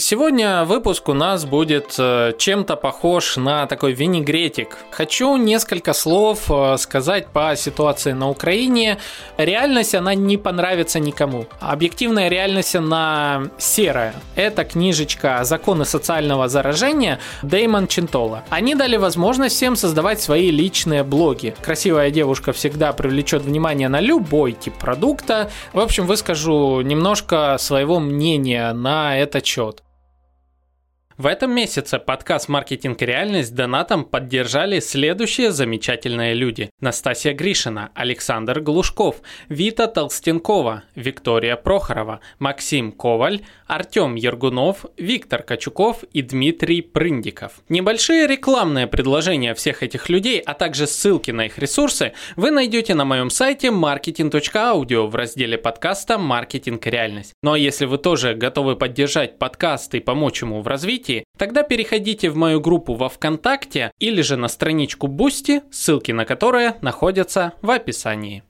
Сегодня выпуск у нас будет э, чем-то похож на такой винегретик. Хочу несколько слов э, сказать по ситуации на Украине. Реальность, она не понравится никому. Объективная реальность, она серая. Это книжечка «Законы социального заражения» Дэймон Чинтола. Они дали возможность всем создавать свои личные блоги. Красивая девушка всегда привлечет внимание на любой тип продукта. В общем, выскажу немножко своего мнения на этот счет. В этом месяце подкаст «Маркетинг и реальность» донатом поддержали следующие замечательные люди. Настасья Гришина, Александр Глушков, Вита Толстенкова, Виктория Прохорова, Максим Коваль, Артем Ергунов, Виктор Качуков и Дмитрий Прындиков. Небольшие рекламные предложения всех этих людей, а также ссылки на их ресурсы вы найдете на моем сайте marketing.audio в разделе подкаста «Маркетинг и реальность». Ну а если вы тоже готовы поддержать подкаст и помочь ему в развитии, развитии, тогда переходите в мою группу во ВКонтакте или же на страничку Boosty, ссылки на которые находятся в описании.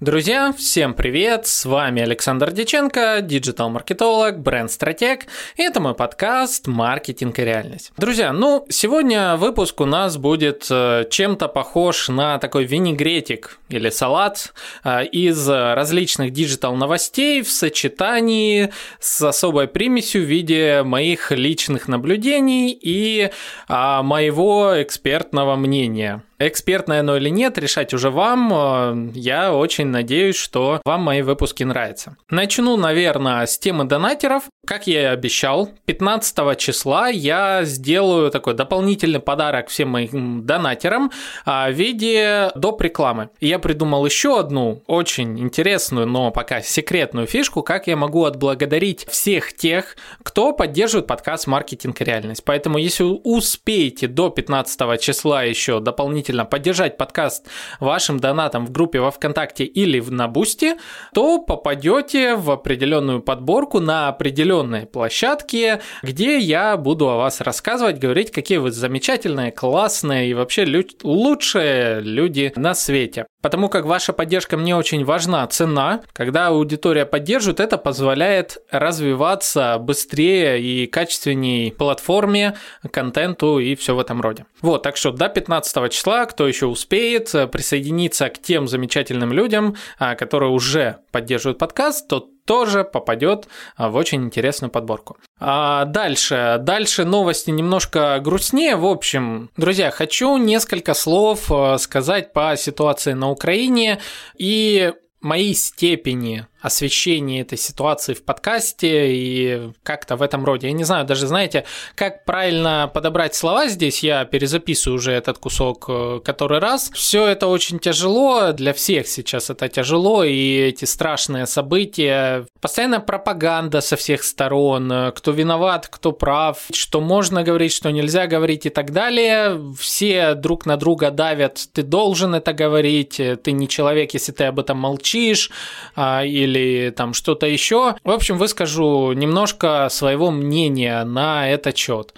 Друзья, всем привет! С вами Александр Деченко, диджитал-маркетолог, бренд-стратег, и это мой подкаст «Маркетинг и реальность». Друзья, ну, сегодня выпуск у нас будет э, чем-то похож на такой винегретик или салат э, из различных диджитал-новостей в сочетании с особой примесью в виде моих личных наблюдений и а, моего экспертного мнения. Экспертное оно или нет, решать уже вам. Э, я очень надеюсь, что вам мои выпуски нравятся. Начну, наверное, с темы донатеров. Как я и обещал, 15 числа я сделаю такой дополнительный подарок всем моим донатерам а, в виде доп. рекламы. Я придумал еще одну очень интересную, но пока секретную фишку, как я могу отблагодарить всех тех, кто поддерживает подкаст «Маркетинг и реальность». Поэтому, если успеете до 15 числа еще дополнительно поддержать подкаст вашим донатом в группе во ВКонтакте или на Boosty, то попадете в определенную подборку на определенную определенной площадке, где я буду о вас рассказывать, говорить, какие вы замечательные, классные и вообще лю- лучшие люди на свете. Потому как ваша поддержка мне очень важна. Ценно, когда аудитория поддерживает, это позволяет развиваться быстрее и качественней платформе, контенту и все в этом роде. Вот, так что до 15 числа, кто еще успеет присоединиться к тем замечательным людям, а, которые уже поддерживают подкаст, тот тоже попадет а, в очень интересную подборку. А дальше, дальше новости немножко грустнее. В общем, друзья, хочу несколько слов а, сказать по ситуации на Украине и моей степени освещении этой ситуации в подкасте и как-то в этом роде. Я не знаю, даже знаете, как правильно подобрать слова здесь, я перезаписываю уже этот кусок э, который раз. Все это очень тяжело, для всех сейчас это тяжело, и эти страшные события, постоянная пропаганда со всех сторон, э, кто виноват, кто прав, что можно говорить, что нельзя говорить и так далее. Все друг на друга давят, ты должен это говорить, ты не человек, если ты об этом молчишь, а, или или там что-то еще. В общем, выскажу немножко своего мнения на этот счет.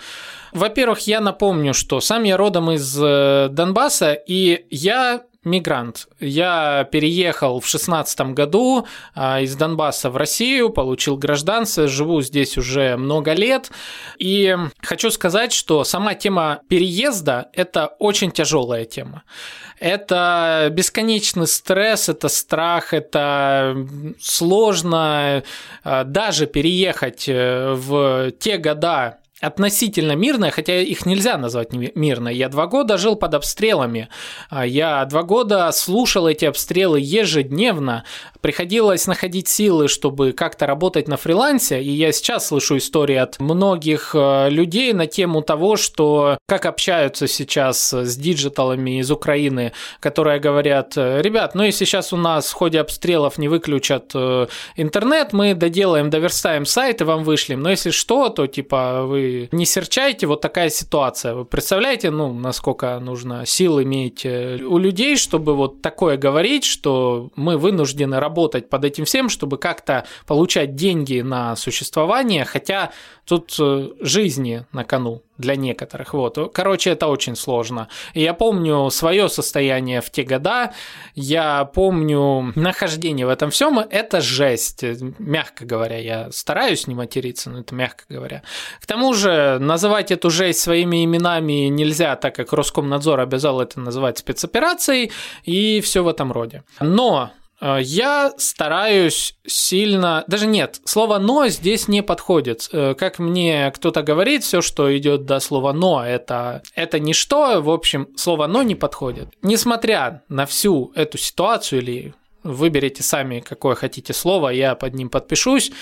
Во-первых, я напомню, что сам я родом из э, Донбасса, и я мигрант. Я переехал в шестнадцатом году а, из Донбасса в Россию, получил гражданство, живу здесь уже много лет. И хочу сказать, что сама тема переезда – это очень тяжелая тема. Это бесконечный стресс, это страх, это сложно а, даже переехать э, в те года, относительно мирная, хотя их нельзя назвать мирной. Я два года жил под обстрелами. А, я два года слушал эти обстрелы ежедневно. Приходилось находить силы, чтобы как-то работать на фрилансе. И я сейчас слышу истории от многих э, людей на тему того, что как общаются сейчас с диджиталами из Украины, которые говорят, ребят, ну если сейчас у нас в ходе обстрелов не выключат э, интернет, мы доделаем, доверстаем сайт и вам вышлем. Но если что, то типа вы не серчайте, вот такая ситуация. Вы представляете, ну, насколько нужно сил иметь э, у людей, чтобы вот такое говорить, что мы вынуждены работать под этим всем, чтобы как-то получать деньги на существование, хотя тут э, жизни на кону для некоторых. Вот. Короче, это очень сложно. Я помню свое состояние в те года, я помню нахождение в этом всем, это жесть, мягко говоря. Я стараюсь не материться, но это мягко говоря. К тому же, называть эту жесть своими именами нельзя, так как Роскомнадзор обязал это называть спецоперацией и все в этом роде. Но я стараюсь сильно... Даже нет, слово «но» здесь не подходит. Э, как мне кто-то говорит, все, что идет до слова «но», это, это ничто. В общем, слово «но» не подходит. Несмотря на всю эту ситуацию, или выберите сами, какое хотите слово, я под ним подпишусь,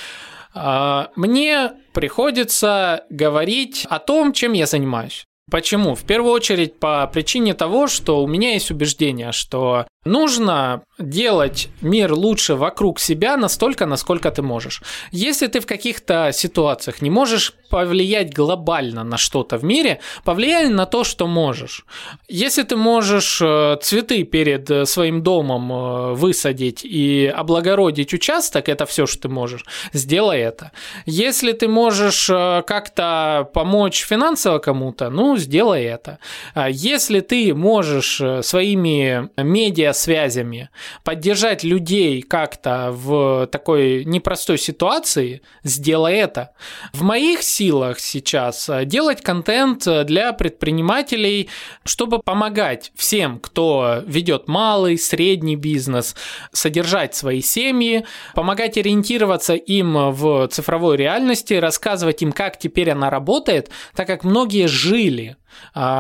э, мне приходится говорить о том, чем я занимаюсь. Почему? В первую очередь по причине того, что у меня есть убеждение, что нужно делать мир лучше вокруг себя настолько, насколько ты можешь. Если ты в каких-то ситуациях не можешь повлиять глобально на что-то в мире, повлияй на то, что можешь. Если ты можешь э, цветы перед э, своим домом э, высадить и облагородить участок, это все, что ты можешь, сделай это. Если ты можешь как-то помочь финансово кому-то, ну, сделай это. А если ты можешь своими медиа-связями поддержать людей как-то в такой непростой ситуации, сделай это. В моих силах сейчас делать контент для предпринимателей, чтобы помогать всем, кто ведет малый, средний бизнес, содержать свои семьи, помогать ориентироваться им в цифровой реальности, рассказывать им, как теперь она работает, так как многие жили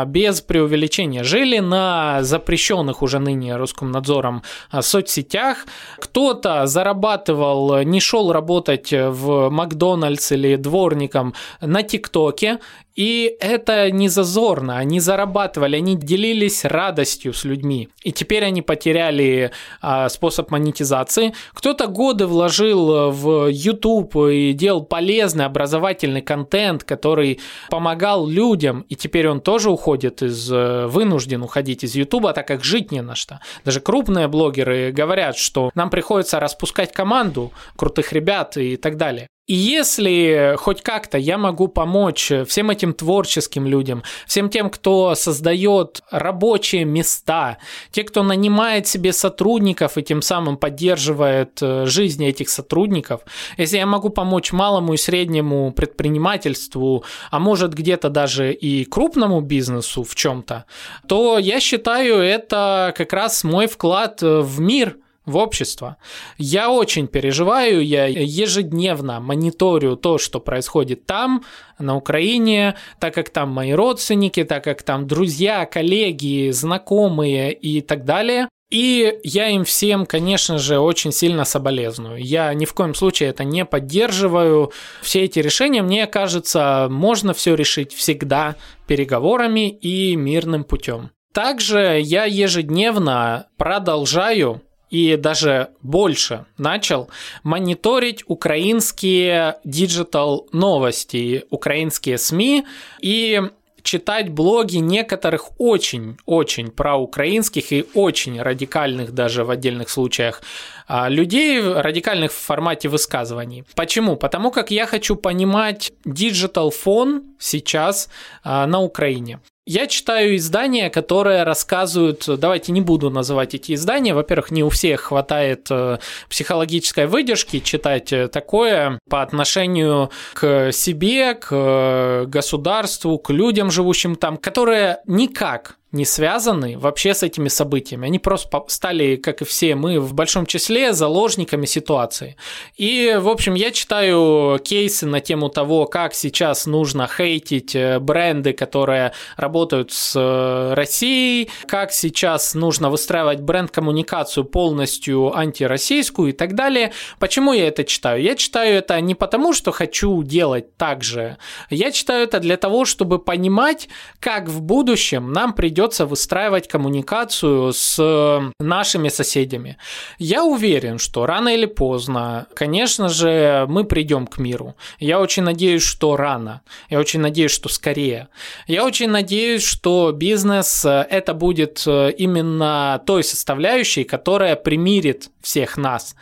без преувеличения, жили на запрещенных уже ныне Роскомнадзором а, соцсетях. Кто-то зарабатывал, не шел работать в Макдональдс или дворником на ТикТоке, и это не зазорно, они зарабатывали, они делились радостью с людьми. И теперь они потеряли а, способ монетизации. Кто-то годы вложил в YouTube и делал полезный образовательный контент, который помогал людям, и теперь он тоже уходит из, э, вынужден уходить из YouTube, так как жить не на что. Даже крупные блогеры говорят, что нам приходится распускать команду крутых ребят и так далее. И если хоть как-то я могу помочь всем этим творческим людям, всем тем, кто создает рабочие места, те, кто нанимает себе сотрудников и тем самым поддерживает э, жизнь этих сотрудников, если я могу помочь малому и среднему предпринимательству, а может где-то даже и крупному бизнесу в чем-то, то я считаю это как раз мой вклад в мир – в общество. Я очень переживаю, я ежедневно мониторю то, что происходит там, на Украине, так как там мои родственники, так как там друзья, коллеги, знакомые и так далее. И я им всем, конечно же, очень сильно соболезную. Я ни в коем случае это не поддерживаю. Все эти решения, мне кажется, можно все решить всегда переговорами и мирным путем. Также я ежедневно продолжаю и даже больше начал мониторить украинские digital новости, украинские СМИ и читать блоги некоторых очень-очень проукраинских и очень радикальных даже в отдельных случаях а, людей, радикальных в формате высказываний. Почему? Потому как я хочу понимать digital фон сейчас а, на Украине. Я читаю издания, которые рассказывают, давайте не буду называть эти издания, во-первых, не у всех хватает э, психологической выдержки читать э, такое по отношению к себе, к э, государству, к людям, живущим там, которые никак не связаны вообще с этими событиями. Они просто стали, как и все мы, в большом числе заложниками ситуации. И, в общем, я читаю кейсы на тему того, как сейчас нужно хейтить э, бренды, которые работают с э, Россией, как сейчас нужно выстраивать бренд-коммуникацию полностью антироссийскую и так далее. Почему я это читаю? Я читаю это не потому, что хочу делать так же. Я читаю это для того, чтобы понимать, как в будущем нам придется выстраивать коммуникацию с э, нашими соседями. Я уверен, что рано или поздно, конечно же, мы придем к миру. Я очень надеюсь, что рано. Я очень надеюсь, что скорее. Я очень надеюсь, что бизнес э, это будет э, именно той составляющей, которая примирит всех нас.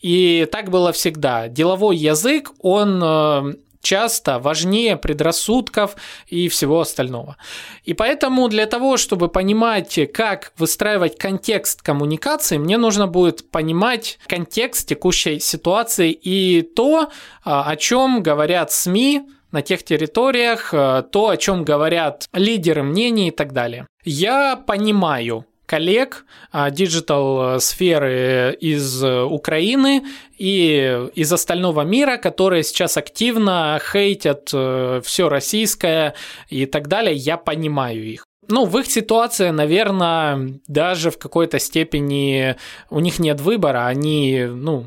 И так было всегда. Деловой язык, он часто важнее предрассудков и всего остального. И поэтому для того, чтобы понимать, как выстраивать контекст коммуникации, мне нужно будет понимать контекст текущей ситуации и то, а, о чем говорят СМИ, на тех территориях, э, то, о чем говорят лидеры мнений и так далее. Я понимаю коллег а, digital сферы из Украины и из остального мира, которые сейчас активно хейтят э, все российское и так далее, я понимаю их. Ну, в их ситуации, наверное, даже в какой-то степени у них нет выбора, они, ну,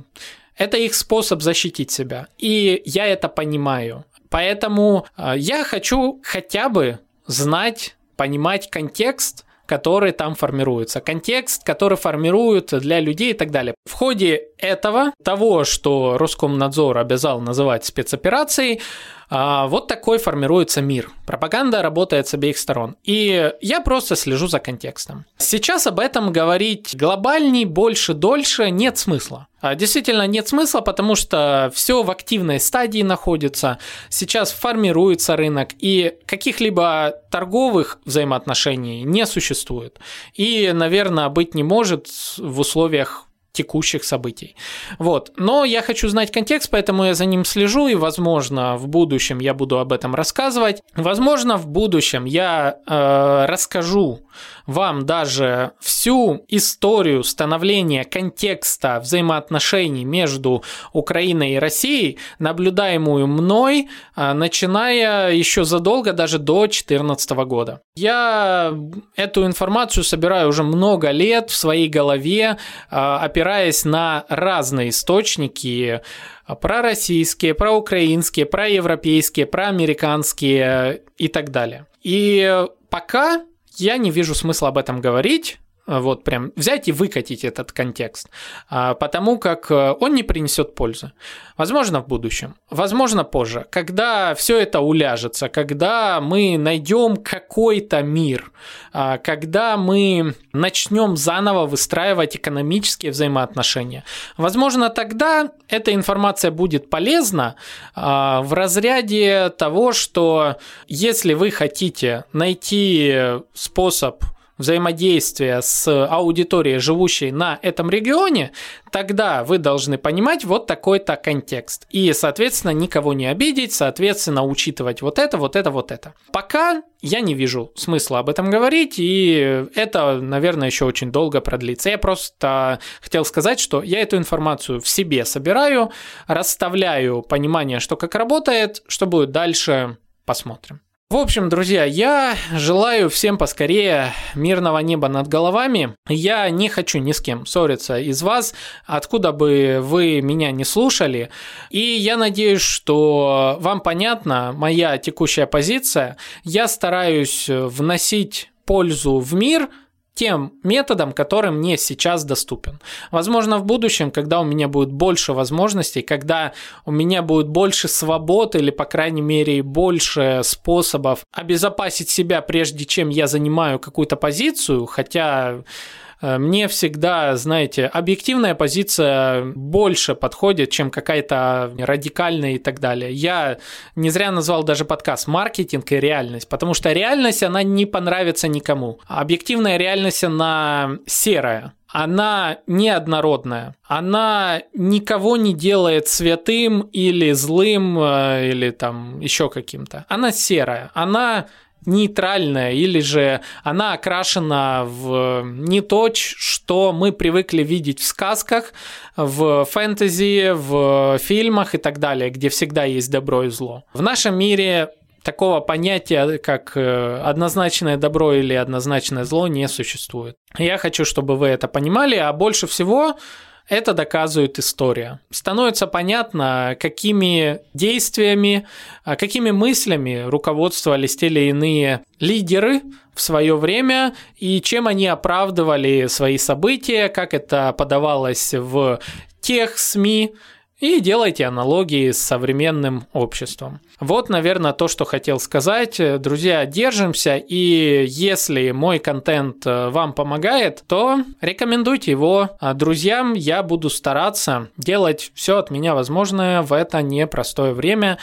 это их способ защитить себя. И я это понимаю. Поэтому э, я хочу хотя бы знать, понимать контекст, который там формируется, контекст, который формируют для людей и так далее. В ходе этого, того, что Роскомнадзор обязал называть спецоперацией, вот такой формируется мир. Пропаганда работает с обеих сторон. И я просто слежу за контекстом. Сейчас об этом говорить глобальней, больше, дольше нет смысла. А, действительно нет смысла, потому что все в активной стадии находится. Сейчас формируется рынок, и каких-либо торговых взаимоотношений не существует. И, наверное, быть не может в условиях текущих событий. Вот. Но я хочу знать контекст, поэтому я за ним слежу, и, возможно, в будущем я буду об этом рассказывать. Возможно, в будущем я э, расскажу вам даже всю историю становления контекста взаимоотношений между Украиной и Россией, наблюдаемую мной, э, начиная еще задолго, даже до 2014 года. Я эту информацию собираю уже много лет в своей голове, э, опираясь на разные источники, э, пророссийские, проукраинские, проевропейские, проамериканские и так далее. И пока я не вижу смысла об этом говорить, вот прям взять и выкатить этот контекст, а, потому как э, он не принесет пользы. Возможно, в будущем, возможно, позже, когда все это уляжется, когда мы найдем какой-то мир, а, когда мы начнем заново выстраивать экономические взаимоотношения. Возможно, тогда эта информация будет полезна а, в разряде того, что если вы хотите найти способ взаимодействия с аудиторией, живущей на этом регионе, тогда вы должны понимать вот такой-то контекст. И, соответственно, никого не обидеть, соответственно, учитывать вот это, вот это, вот это. Пока я не вижу смысла об этом говорить, и это, наверное, еще очень долго продлится. Я просто хотел сказать, что я эту информацию в себе собираю, расставляю понимание, что как работает, что будет дальше, посмотрим. В общем, друзья, я желаю всем поскорее мирного неба над головами. Я не хочу ни с кем ссориться из вас, откуда бы вы меня не слушали. И я надеюсь, что вам понятна моя текущая позиция. Я стараюсь вносить пользу в мир – тем методом, который мне сейчас доступен. Возможно, в будущем, когда у меня будет больше возможностей, когда у меня будет больше свобод или, по крайней мере, больше способов обезопасить себя, прежде чем я занимаю какую-то позицию, хотя мне всегда, знаете, объективная позиция больше подходит, чем какая-то радикальная и так далее. Я не зря назвал даже подкаст «Маркетинг и реальность», потому что реальность, она не понравится никому. Объективная реальность, она серая она неоднородная. Она никого не делает святым или злым, э, или там еще каким-то. Она серая. Она нейтральная или же она окрашена в не то, что мы привыкли видеть в сказках, в фэнтези, в фильмах и так далее, где всегда есть добро и зло. В нашем мире такого понятия, как э, однозначное добро или однозначное зло, не существует. Я хочу, чтобы вы это понимали, а больше всего это доказывает история. Становится понятно, какими действиями, а, какими мыслями руководствовались те или иные лидеры в свое время и чем они оправдывали свои события, как это подавалось в тех СМИ, и делайте аналогии с современным обществом. Вот, наверное, то, что хотел сказать. Друзья, держимся, и если мой контент э, вам помогает, то рекомендуйте его друзьям. Я буду стараться делать все от меня возможное в это непростое время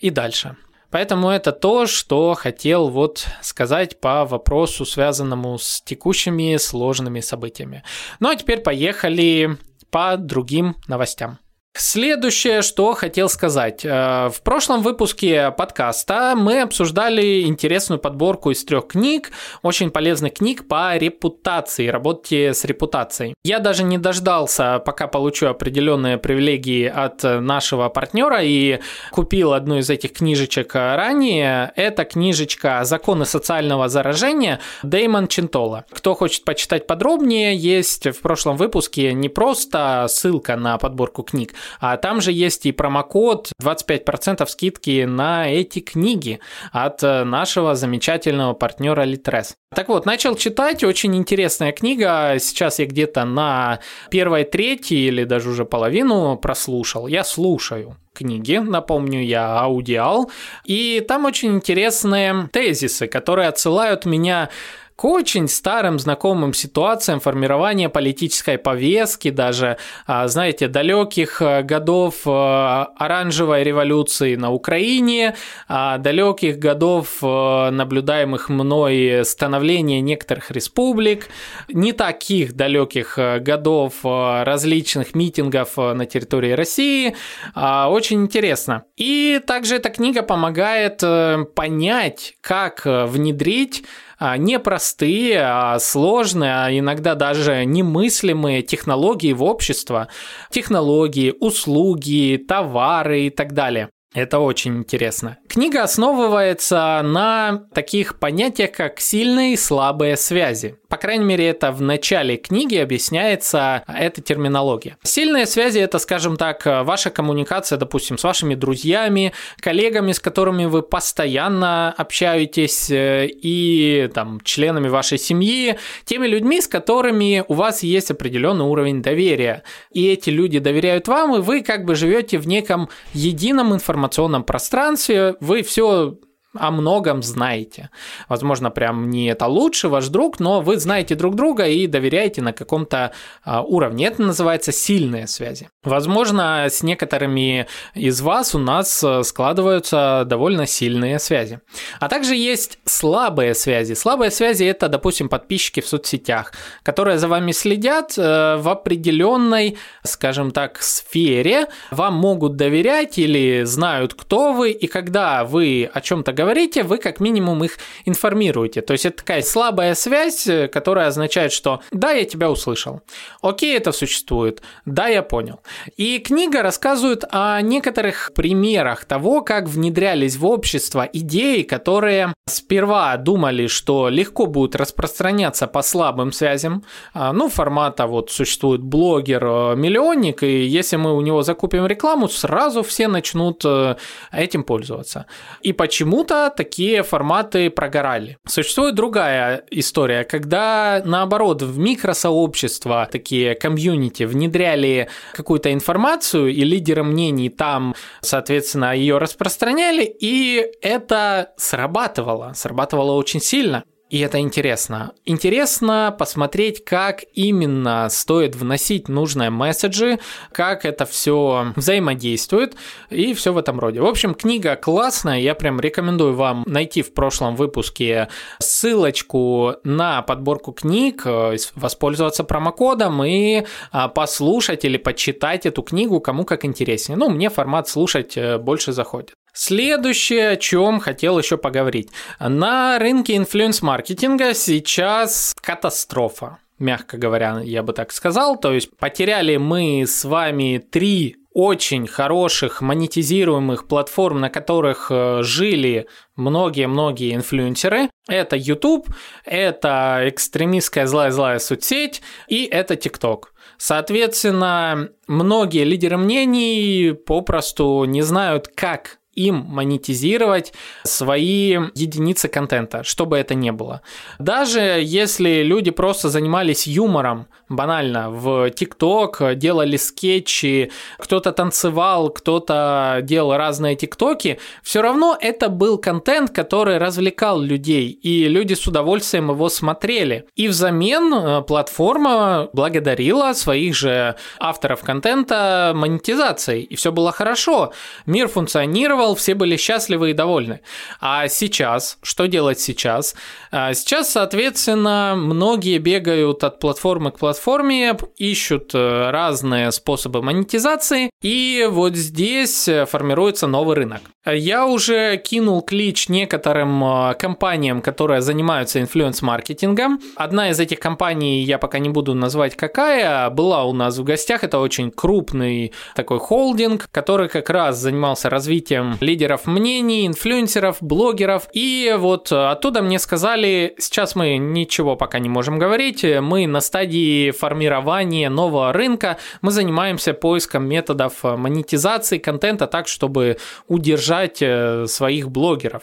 и дальше. Поэтому это то, что хотел вот сказать по вопросу, связанному с текущими сложными событиями. Ну а теперь поехали по другим новостям. Следующее, что хотел сказать. Э, в прошлом выпуске подкаста мы обсуждали интересную подборку из трех книг, очень полезных книг по репутации, работе с репутацией. Я даже не дождался, пока получу определенные привилегии от нашего партнера и купил одну из этих книжечек ранее. Это книжечка «Законы социального заражения» Дэймон Чинтола. Кто хочет почитать подробнее, есть в прошлом выпуске не просто ссылка на подборку книг, а там же есть и промокод 25% скидки на эти книги от э, нашего замечательного партнера Litres. Так вот, начал читать, очень интересная книга, сейчас я где-то на первой трети или даже уже половину прослушал, я слушаю книги, напомню, я аудиал, и там очень интересные тезисы, которые отсылают меня к очень старым знакомым ситуациям формирования политической повестки, даже, а, знаете, далеких э, годов э, оранжевой революции на Украине, а, далеких годов э, наблюдаемых мной становления некоторых республик, не таких далеких годов различных митингов на территории России. А, очень интересно. И также эта книга помогает понять, как внедрить непростые, а сложные, а иногда даже немыслимые технологии в общество, технологии, услуги, товары и так далее. Это очень интересно. Книга основывается на таких понятиях, как сильные и слабые связи. По крайней мере, это в начале книги объясняется эта терминология. Сильные связи – это, скажем так, ваша коммуникация, допустим, с вашими друзьями, коллегами, с которыми вы постоянно общаетесь, э, и там, членами вашей семьи, теми людьми, с которыми у вас есть определенный уровень доверия. И эти люди доверяют вам, и вы как бы живете в неком едином информационном пространстве, вы все о многом знаете. Возможно, прям не это лучше ваш друг, но вы знаете друг друга и доверяете на каком-то а, уровне. Это называется сильные связи. Возможно, с некоторыми из вас у нас э, складываются довольно сильные связи. А также есть слабые связи. Слабые связи это, допустим, подписчики в соцсетях, которые за вами следят э, в определенной, скажем так, сфере, вам могут доверять или знают, кто вы, и когда вы о чем-то говорите, вы как минимум их информируете. То есть это такая слабая связь, э, которая означает, что да, я тебя услышал, окей, это существует, да, я понял. И книга рассказывает о некоторых примерах того, как внедрялись в общество идеи, которые сперва думали, что легко будут распространяться по слабым связям, а, ну, формата вот существует блогер-миллионник, э, и если мы у него закупим рекламу, сразу все начнут э, этим пользоваться. И почему почему-то такие форматы прогорали. Существует другая история, когда наоборот в микросообщества, такие комьюнити, внедряли какую-то информацию, и лидеры мнений там, соответственно, ее распространяли, и это срабатывало, срабатывало очень сильно. И это интересно. Интересно посмотреть, как именно стоит вносить нужные месседжи, как это все взаимодействует и все в этом роде. В общем, книга классная, я прям рекомендую вам найти в прошлом выпуске ссылочку на подборку книг, воспользоваться промокодом и а, послушать или почитать эту книгу, кому как интереснее. Ну, мне формат слушать э, больше заходит. Следующее, о чем хотел еще поговорить. На рынке инфлюенс-маркетинга сейчас катастрофа мягко говоря, я бы так сказал. То есть потеряли мы с вами три очень хороших монетизируемых платформ, на которых э, жили многие-многие инфлюенсеры. Это YouTube, это экстремистская злая-злая соцсеть и это TikTok. Соответственно, многие лидеры мнений попросту не знают, как им монетизировать свои единицы контента, что бы это ни было. Даже если люди просто занимались юмором, банально, в ТикТок, делали скетчи, кто-то танцевал, кто-то делал разные ТикТоки, все равно это был контент, который развлекал людей, и люди с удовольствием его смотрели. И взамен э, платформа благодарила своих же авторов контента монетизацией, и все было хорошо. Мир функционировал, делал, все были счастливы и довольны. А сейчас, что делать сейчас? А сейчас, соответственно, многие бегают от платформы к платформе, ищут э, разные способы монетизации, и вот здесь формируется новый рынок. Я уже кинул клич некоторым э, компаниям, которые занимаются инфлюенс-маркетингом. Одна из этих компаний, я пока не буду назвать какая, была у нас в гостях. Это очень крупный такой холдинг, который как раз занимался развитием лидеров мнений, инфлюенсеров, блогеров. И вот оттуда мне сказали, сейчас мы ничего пока не можем говорить, мы на стадии формирования нового рынка, мы занимаемся поиском методов монетизации контента так, чтобы удержать э, своих блогеров.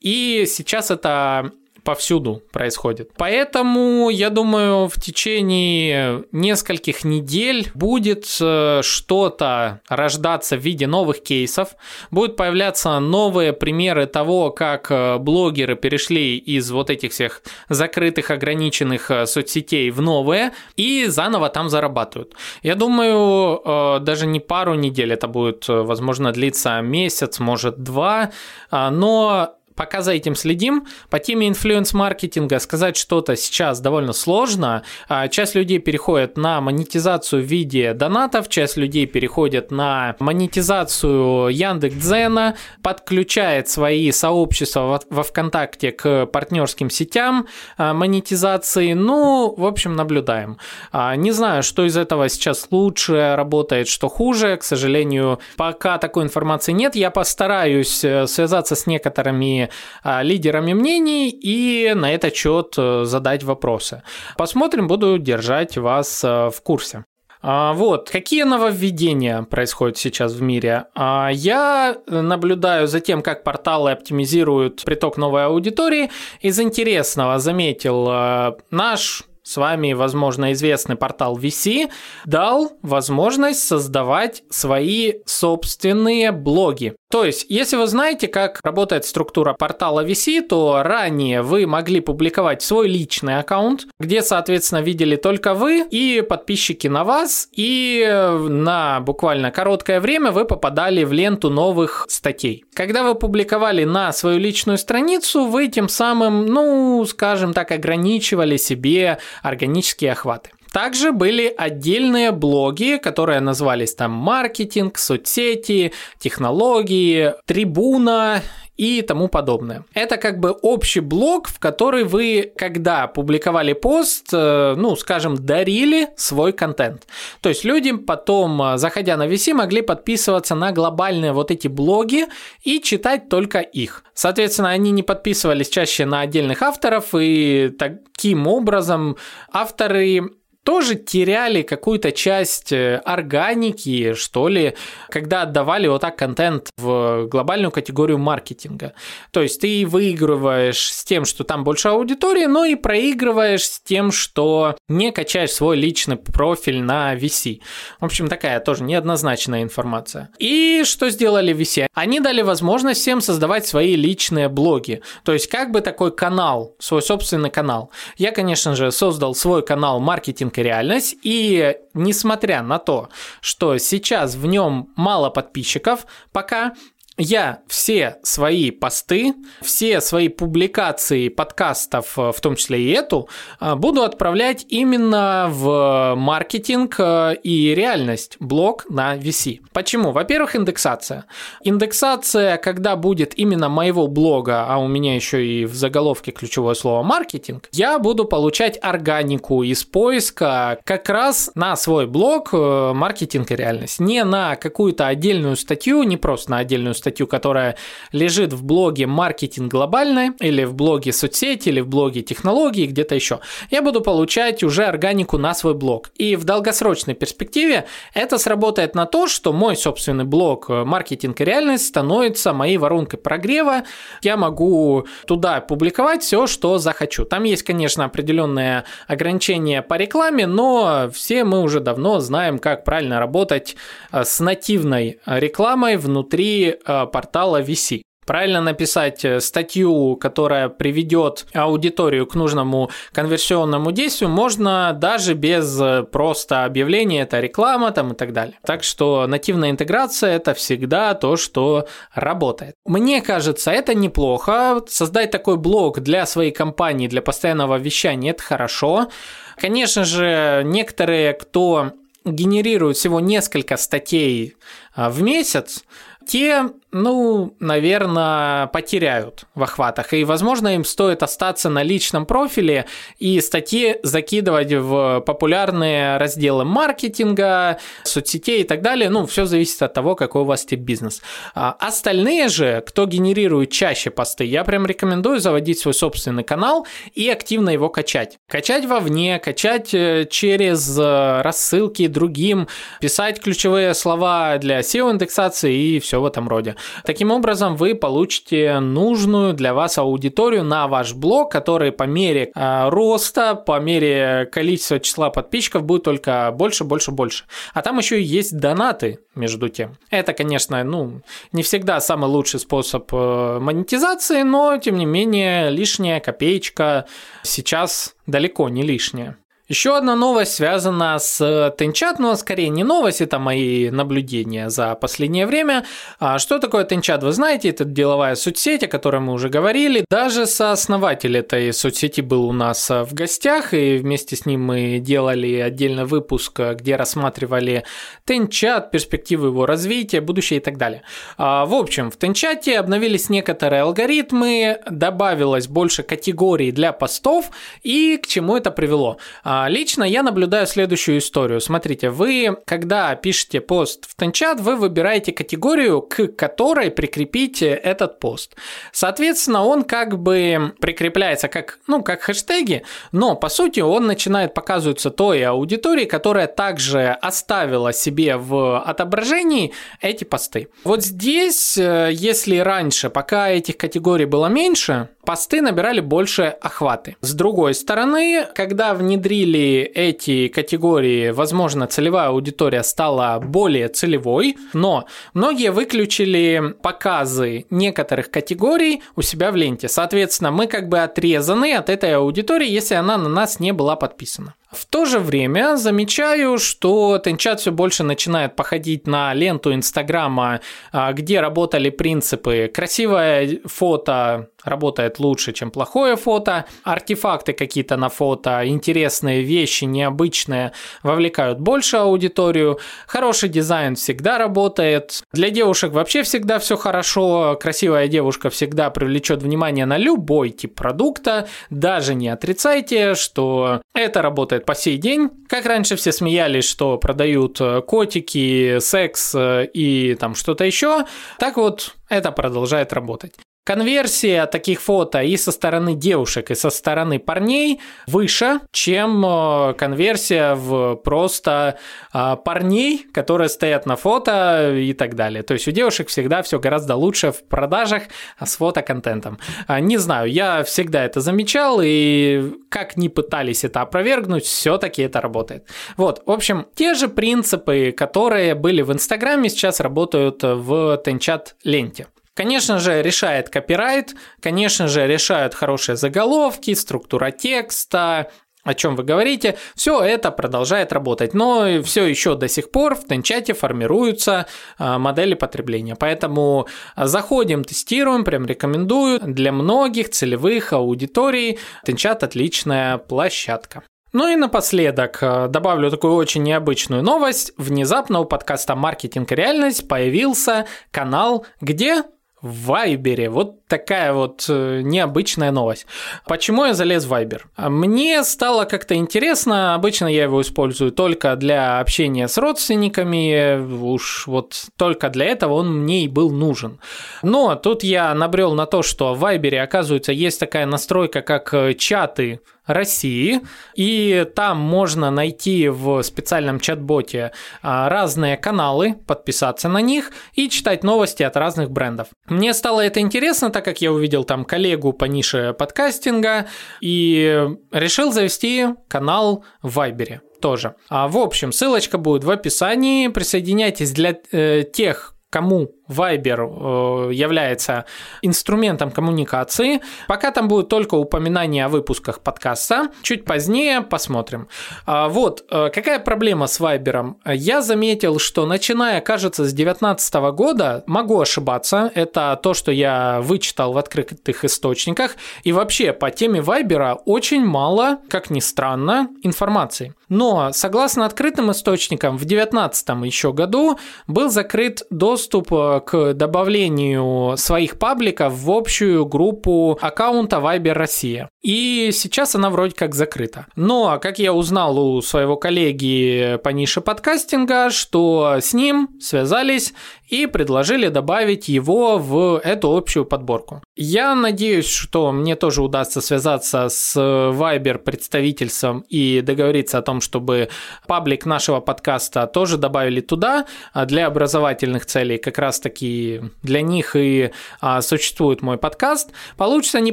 И сейчас это повсюду происходит. Поэтому, я думаю, в течение нескольких недель будет э, что-то рождаться в виде новых кейсов, будут появляться новые примеры того, как э, блогеры перешли из вот этих всех закрытых, ограниченных э, соцсетей в новые и заново там зарабатывают. Я думаю, даже не пару недель, это будет, возможно, длиться месяц, может, два, но пока за этим следим. По теме инфлюенс-маркетинга сказать что-то сейчас довольно сложно. А, часть людей переходит на монетизацию в виде донатов, часть людей переходит на монетизацию Яндекс.Дзена, подключает свои сообщества во ВКонтакте к партнерским сетям а, монетизации. Ну, в общем, наблюдаем. А, не знаю, что из этого сейчас лучше работает, что хуже. К сожалению, пока такой информации нет. Я постараюсь э, связаться с некоторыми а, лидерами мнений и на этот счет э, задать вопросы. Посмотрим, буду держать вас э, в курсе. А, вот, какие нововведения происходят сейчас в мире? А, я наблюдаю за тем, как порталы оптимизируют приток новой аудитории. Из интересного заметил э, наш с вами, возможно, известный портал VC, дал возможность создавать свои собственные блоги. То есть, если вы знаете, как работает структура портала VC, то ранее вы могли публиковать свой личный аккаунт, где, соответственно, видели только вы и подписчики на вас, и на буквально короткое время вы попадали в ленту новых статей. Когда вы публиковали на свою личную страницу, вы тем самым, ну, скажем так, ограничивали себе органические охваты. Также были отдельные блоги, которые назывались там маркетинг, соцсети, технологии, трибуна и тому подобное. Это как бы общий блог, в который вы, когда публиковали пост, э, ну, скажем, дарили свой контент. То есть люди потом, э, заходя на VC, могли подписываться на глобальные вот эти блоги и читать только их. Соответственно, они не подписывались чаще на отдельных авторов, и таким образом авторы тоже теряли какую-то часть э, органики, что ли, когда отдавали вот так контент в глобальную категорию маркетинга. То есть ты выигрываешь с тем, что там больше аудитории, но и проигрываешь с тем, что не качаешь свой личный профиль на VC. В общем, такая тоже неоднозначная информация. И что сделали VC? Они дали возможность всем создавать свои личные блоги. То есть как бы такой канал, свой собственный канал. Я, конечно же, создал свой канал маркетинг и реальность. И несмотря на то, что сейчас в нем мало подписчиков, пока я все свои посты, все свои публикации подкастов, в том числе и эту, буду отправлять именно в маркетинг и реальность блог на VC. Почему? Во-первых, индексация. Индексация, когда будет именно моего блога, а у меня еще и в заголовке ключевое слово маркетинг, я буду получать органику из поиска как раз на свой блог э, маркетинг и реальность. Не на какую-то отдельную статью, не просто на отдельную статью, которая лежит в блоге маркетинг глобальный, или в блоге соцсети, или в блоге технологии, где-то еще. Я буду получать уже органику на свой блог. И в долгосрочной перспективе это сработает на то, что мой собственный блог маркетинг и реальность становится моей воронкой прогрева. Я могу туда публиковать все, что захочу. Там есть, конечно, определенные ограничения по рекламе, но все мы уже давно знаем, как правильно работать э, с нативной рекламой внутри э, портала VC правильно написать э, статью, которая приведет аудиторию к нужному конверсионному действию, можно даже без э, просто объявления, это реклама там и так далее. Так что нативная интеграция это всегда то, что работает. Мне кажется, это неплохо. Создать такой блог для своей компании, для постоянного вещания, это хорошо. Конечно же, некоторые, кто генерирует всего несколько статей а, в месяц, те, ну, наверное, потеряют в охватах. И, возможно, им стоит остаться на личном профиле и статьи закидывать в популярные разделы маркетинга, соцсетей и так далее. Ну, все зависит от того, какой у вас тип бизнес. А остальные же, кто генерирует чаще посты, я прям рекомендую заводить свой собственный канал и активно его качать. Качать вовне, качать э, через э, рассылки другим, писать ключевые слова для SEO-индексации и все в этом роде. Таким образом, вы получите нужную для вас аудиторию на ваш блог, который по мере э, роста, по мере количества числа подписчиков будет только больше, больше, больше. А там еще есть донаты между тем. Это, конечно, ну, не всегда самый лучший способ э, монетизации, но, тем не менее, лишняя копеечка сейчас далеко не лишняя. Еще одна новость связана с Тенчат, но скорее не новость, это мои наблюдения за последнее время. А что такое Тенчат, вы знаете, это деловая соцсеть, о которой мы уже говорили. Даже сооснователь этой соцсети был у нас в гостях, и вместе с ним мы делали отдельный выпуск, где рассматривали Тенчат, перспективы его развития, будущее и так далее. А, в общем, в Тенчате обновились некоторые алгоритмы, добавилось больше категорий для постов, и к чему это привело? А, лично я наблюдаю следующую историю. Смотрите, вы, когда пишете пост в Тенчат, вы выбираете категорию, к которой прикрепите этот пост. Соответственно, он как бы прикрепляется как, ну, как хэштеги, но по сути он начинает показываться той аудитории, которая также оставила себе в отображении эти посты. Вот здесь, э, если раньше, пока этих категорий было меньше, посты набирали больше охваты. С другой стороны, когда внедрили эти категории, возможно, целевая аудитория стала более целевой, но многие выключили показы некоторых категорий у себя в ленте. Соответственно, мы как бы отрезаны от этой аудитории, если она на нас не была подписана. В то же время замечаю, что Тенчат все больше начинает походить на ленту Инстаграма, а, где работали принципы красивое фото работает лучше, чем плохое фото, артефакты какие-то на фото, интересные вещи, необычные, вовлекают больше аудиторию, хороший дизайн всегда работает, для девушек вообще всегда все хорошо, красивая девушка всегда привлечет внимание на любой тип продукта, даже не отрицайте, что это работает работает по сей день. Как раньше все смеялись, что продают э, котики, секс э, и там что-то еще, так вот это продолжает работать. Конверсия таких фото и со стороны девушек, и со стороны парней выше, чем э, конверсия в просто а, парней, которые стоят на фото и так далее. То есть у девушек всегда все гораздо лучше в продажах с фотоконтентом. А, не знаю, я всегда это замечал, и как ни пытались это опровергнуть, все-таки это работает. Вот, в общем, те же принципы, которые были в Инстаграме, сейчас работают в Тенчат ленте. Конечно же, решает копирайт, конечно же, решают хорошие заголовки, структура текста, о чем вы говорите, все это продолжает работать, но все еще до сих пор в Тенчате формируются а, модели потребления. Поэтому заходим, тестируем, прям рекомендую. Для многих целевых аудиторий Тенчат отличная площадка. Ну и напоследок а, добавлю такую очень необычную новость. Внезапно у подкаста «Маркетинг и реальность» появился канал, где в Вайбере. Вот такая вот э, необычная новость. Почему я залез в Вайбер? Мне стало как-то интересно. Обычно я его использую только для общения с родственниками. Уж вот только для этого он мне и был нужен. Но тут я набрел на то, что в Вайбере, оказывается, есть такая настройка, как э, чаты России, и там можно найти в специальном чат-боте а, разные каналы, подписаться на них и читать новости от разных брендов. Мне стало это интересно, так как я увидел там коллегу по нише подкастинга и решил завести канал в Вайбере тоже. А, в общем, ссылочка будет в описании. Присоединяйтесь для э, тех, кому Viber э, является инструментом коммуникации. Пока там будет только упоминание о выпусках подкаста. Чуть позднее посмотрим. А, вот, э, какая проблема с Viber? Я заметил, что начиная, кажется, с 2019 года, могу ошибаться, это то, что я вычитал в открытых источниках, и вообще по теме Viber очень мало, как ни странно, информации. Но, согласно открытым источникам, в 2019 еще году был закрыт доступ э, к добавлению своих пабликов в общую группу аккаунта Viber Россия. И сейчас она вроде как закрыта. Но, как я узнал у своего коллеги по нише подкастинга, что с ним связались и предложили добавить его в эту общую подборку. Я надеюсь, что мне тоже удастся связаться с Viber представительством и договориться о том, чтобы паблик нашего подкаста тоже добавили туда а для образовательных целей, как раз таки для них и а, существует мой подкаст. Получится, не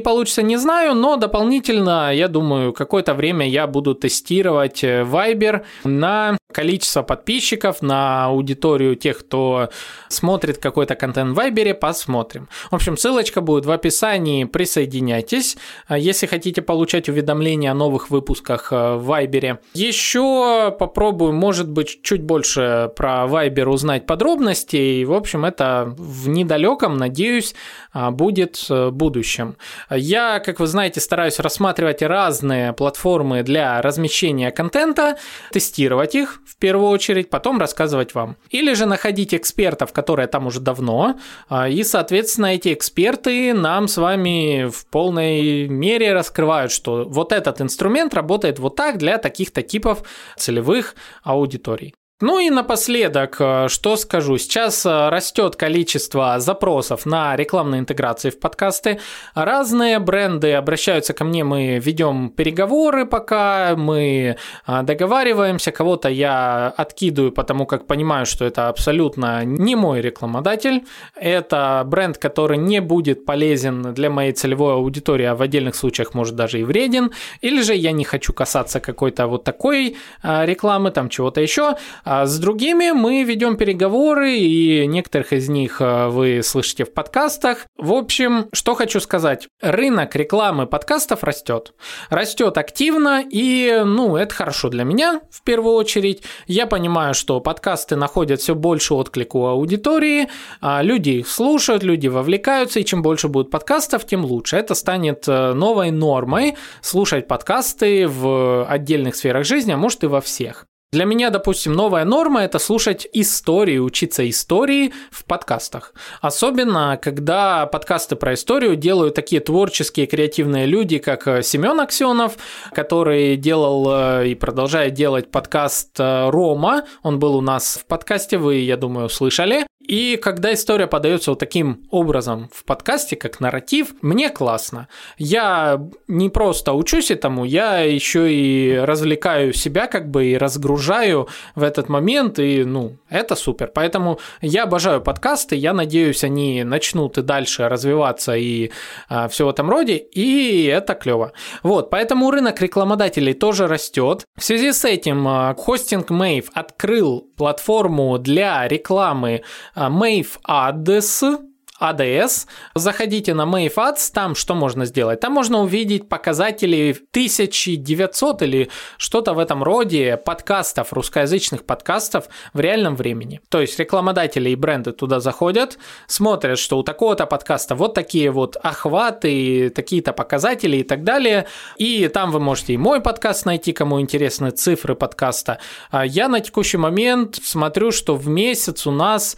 получится, не знаю, но дополнительно, я думаю, какое-то время я буду тестировать э, Viber на количество подписчиков, на аудиторию тех, кто смотрит какой-то контент в Вайбере, посмотрим. В общем, ссылочка будет в описании, присоединяйтесь, а если хотите получать уведомления о новых выпусках э, в Вайбере. Еще попробую, может быть, чуть больше про Вайбер узнать подробностей. В общем, это в недалеком, надеюсь, а, будет э, будущем. Я, как вы знаете, стараюсь рассматривать разные платформы для размещения контента, тестировать их в первую очередь, потом рассказывать вам. Или же находить экспертов, которые там уже давно, а, и, соответственно, эти эксперты нам с вами в полной мере раскрывают, что вот этот инструмент работает вот так для таких-то типов целевых аудиторий. Ну и напоследок, э, что скажу. Сейчас э, растет количество запросов на рекламные интеграции в подкасты. Разные бренды обращаются ко мне, мы ведем переговоры пока, мы э, договариваемся. Кого-то я откидываю, потому как понимаю, что это абсолютно не мой рекламодатель. Это бренд, который не будет полезен для моей целевой аудитории, а в отдельных случаях может даже и вреден. Или же я не хочу касаться какой-то вот такой рекламы, там чего-то еще а с другими мы ведем переговоры, и некоторых из них а, вы слышите в подкастах. В общем, что хочу сказать. Рынок рекламы подкастов растет. Растет активно, и, ну, это хорошо для меня, в первую очередь. Я понимаю, что подкасты находят все больше отклика у аудитории, а люди их слушают, люди вовлекаются, и чем больше будет подкастов, тем лучше. Это станет э, новой нормой слушать подкасты в отдельных сферах жизни, а может и во всех. Для меня, допустим, новая норма – это слушать истории, учиться истории в подкастах. Особенно, когда подкасты про историю делают такие творческие, креативные люди, как э, Семен Аксенов, который делал э, и продолжает делать подкаст э, «Рома». Он был у нас в подкасте, вы, я думаю, слышали. И когда история подается вот таким образом в подкасте, как нарратив, мне классно. Я не просто учусь этому, я еще и развлекаю себя как бы и разгружаю в этот момент, и ну, это супер. Поэтому я обожаю подкасты, я надеюсь, они начнут и дальше развиваться и а, все в этом роде, и это клево. Вот, поэтому рынок рекламодателей тоже растет. В связи с этим а, хостинг Mave открыл платформу для рекламы Mave Ads, ADS. Заходите на Mave Ads, там что можно сделать? Там можно увидеть показатели 1900 или что-то в этом роде подкастов, русскоязычных подкастов в реальном времени. То есть рекламодатели и бренды туда заходят, смотрят, что у такого-то подкаста вот такие вот охваты, такие-то показатели и так далее. И там вы можете и мой подкаст найти, кому интересны цифры подкаста. А я на текущий момент смотрю, что в месяц у нас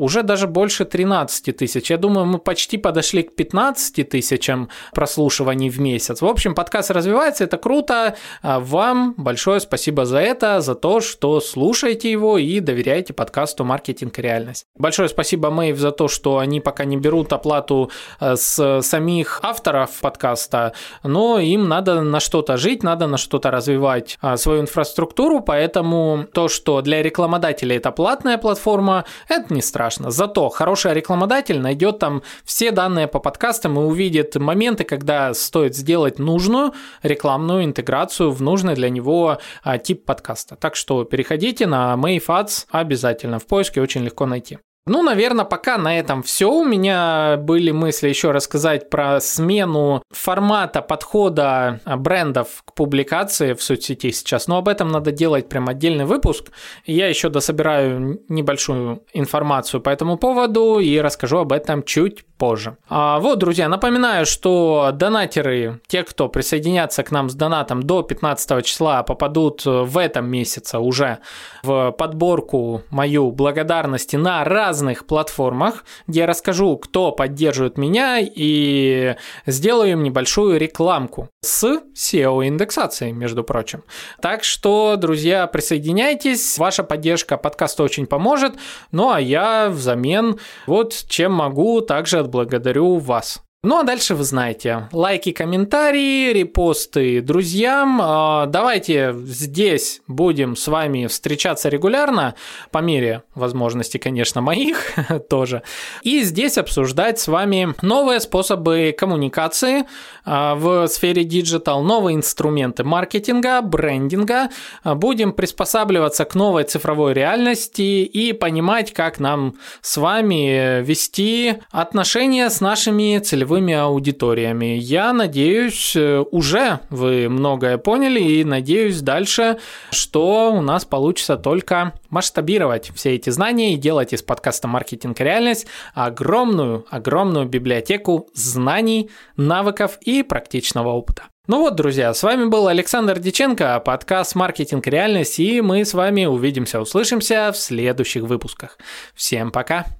уже даже больше 13 тысяч. Я думаю, мы почти подошли к 15 тысячам прослушиваний в месяц. В общем, подкаст развивается, это круто. А вам большое спасибо за это, за то, что слушаете его и доверяете подкасту «Маркетинг и реальность». Большое спасибо Мэйв за то, что они пока не берут оплату э, с самих авторов подкаста, но им надо на что-то жить, надо на что-то развивать а, свою инфраструктуру, поэтому то, что для рекламодателей это платная платформа, это не страшно страшно. Зато хороший рекламодатель найдет там все данные по подкастам и увидит моменты, когда стоит сделать нужную рекламную интеграцию в нужный для него а, тип подкаста. Так что переходите на Mave Ads обязательно. В поиске очень легко найти. Ну, наверное, пока на этом все. У меня были мысли еще рассказать про смену формата подхода брендов к публикации в соцсети сейчас, но об этом надо делать прям отдельный выпуск. Я еще дособираю небольшую информацию по этому поводу и расскажу об этом чуть позже. А вот, друзья, напоминаю, что донатеры, те, кто присоединятся к нам с донатом до 15 числа, попадут в этом месяце уже в подборку мою благодарности на разных платформах, где я расскажу, кто поддерживает меня и сделаю им небольшую рекламку с SEO-индексацией, между прочим. Так что, друзья, присоединяйтесь, ваша поддержка подкаста очень поможет, ну а я взамен вот чем могу также благодарю вас. Ну а дальше вы знаете, лайки, комментарии, репосты друзьям. А, давайте здесь будем с вами встречаться регулярно, по мере возможности, конечно, моих тоже. И здесь обсуждать с вами новые способы коммуникации а, в сфере digital, новые инструменты маркетинга, брендинга. А, будем приспосабливаться к новой цифровой реальности и понимать, как нам с вами вести отношения с нашими целевыми целевыми аудиториями. Я надеюсь, э, уже вы многое поняли и надеюсь дальше, что у нас получится только масштабировать все эти знания и делать из подкаста «Маркетинг реальность» огромную, огромную библиотеку знаний, навыков и практичного опыта. Ну вот, друзья, с вами был Александр Диченко, подкаст «Маркетинг реальность», и мы с вами увидимся, услышимся в следующих выпусках. Всем пока!